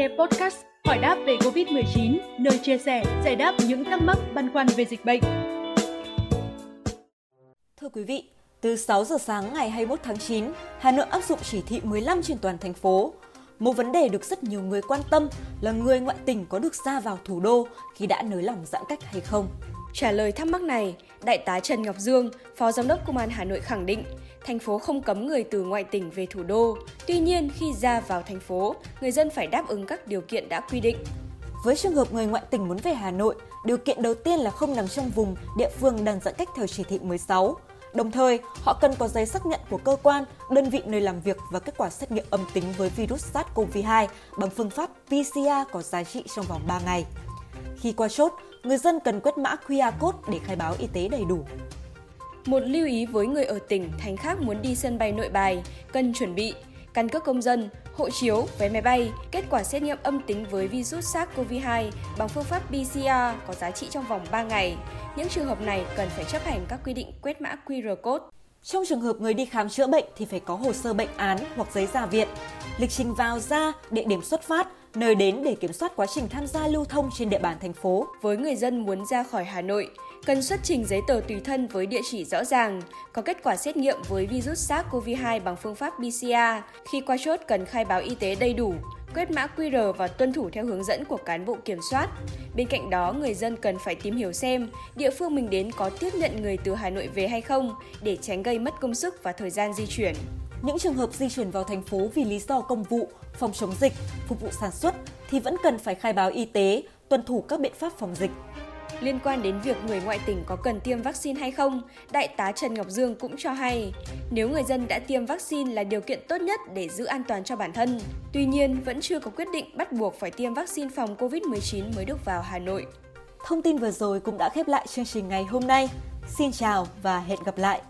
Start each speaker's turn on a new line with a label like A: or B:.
A: nghe podcast Hỏi đáp về Covid-19, nơi chia sẻ, giải đáp những thắc mắc băn khoăn về dịch bệnh.
B: Thưa quý vị, từ 6 giờ sáng ngày 21 tháng 9, Hà Nội áp dụng chỉ thị 15 trên toàn thành phố. Một vấn đề được rất nhiều người quan tâm là người ngoại tỉnh có được ra vào thủ đô khi đã nới lỏng giãn cách hay không.
C: Trả lời thắc mắc này, Đại tá Trần Ngọc Dương, Phó Giám đốc Công an Hà Nội khẳng định, thành phố không cấm người từ ngoại tỉnh về thủ đô. Tuy nhiên, khi ra vào thành phố, người dân phải đáp ứng các điều kiện đã quy định.
B: Với trường hợp người ngoại tỉnh muốn về Hà Nội, điều kiện đầu tiên là không nằm trong vùng địa phương đang giãn cách theo chỉ thị 16. Đồng thời, họ cần có giấy xác nhận của cơ quan, đơn vị nơi làm việc và kết quả xét nghiệm âm tính với virus SARS-CoV-2 bằng phương pháp PCR có giá trị trong vòng 3 ngày. Khi qua chốt, người dân cần quét mã QR code để khai báo y tế đầy đủ.
C: Một lưu ý với người ở tỉnh, thành khác muốn đi sân bay nội bài, cần chuẩn bị căn cước công dân, hộ chiếu, vé máy bay, kết quả xét nghiệm âm tính với virus SARS-CoV-2 bằng phương pháp PCR có giá trị trong vòng 3 ngày. Những trường hợp này cần phải chấp hành các quy định quét mã QR code.
B: Trong trường hợp người đi khám chữa bệnh thì phải có hồ sơ bệnh án hoặc giấy ra viện, lịch trình vào ra, địa điểm xuất phát, nơi đến để kiểm soát quá trình tham gia lưu thông trên địa bàn thành phố.
C: Với người dân muốn ra khỏi Hà Nội, cần xuất trình giấy tờ tùy thân với địa chỉ rõ ràng, có kết quả xét nghiệm với virus SARS-CoV-2 bằng phương pháp PCR. Khi qua chốt cần khai báo y tế đầy đủ, quét mã QR và tuân thủ theo hướng dẫn của cán bộ kiểm soát. Bên cạnh đó, người dân cần phải tìm hiểu xem địa phương mình đến có tiếp nhận người từ Hà Nội về hay không để tránh gây mất công sức và thời gian di chuyển.
B: Những trường hợp di chuyển vào thành phố vì lý do công vụ, phòng chống dịch, phục vụ sản xuất thì vẫn cần phải khai báo y tế, tuân thủ các biện pháp phòng dịch.
C: Liên quan đến việc người ngoại tỉnh có cần tiêm vaccine hay không, Đại tá Trần Ngọc Dương cũng cho hay, nếu người dân đã tiêm vaccine là điều kiện tốt nhất để giữ an toàn cho bản thân. Tuy nhiên, vẫn chưa có quyết định bắt buộc phải tiêm vaccine phòng COVID-19 mới được vào Hà Nội.
B: Thông tin vừa rồi cũng đã khép lại chương trình ngày hôm nay. Xin chào và hẹn gặp lại!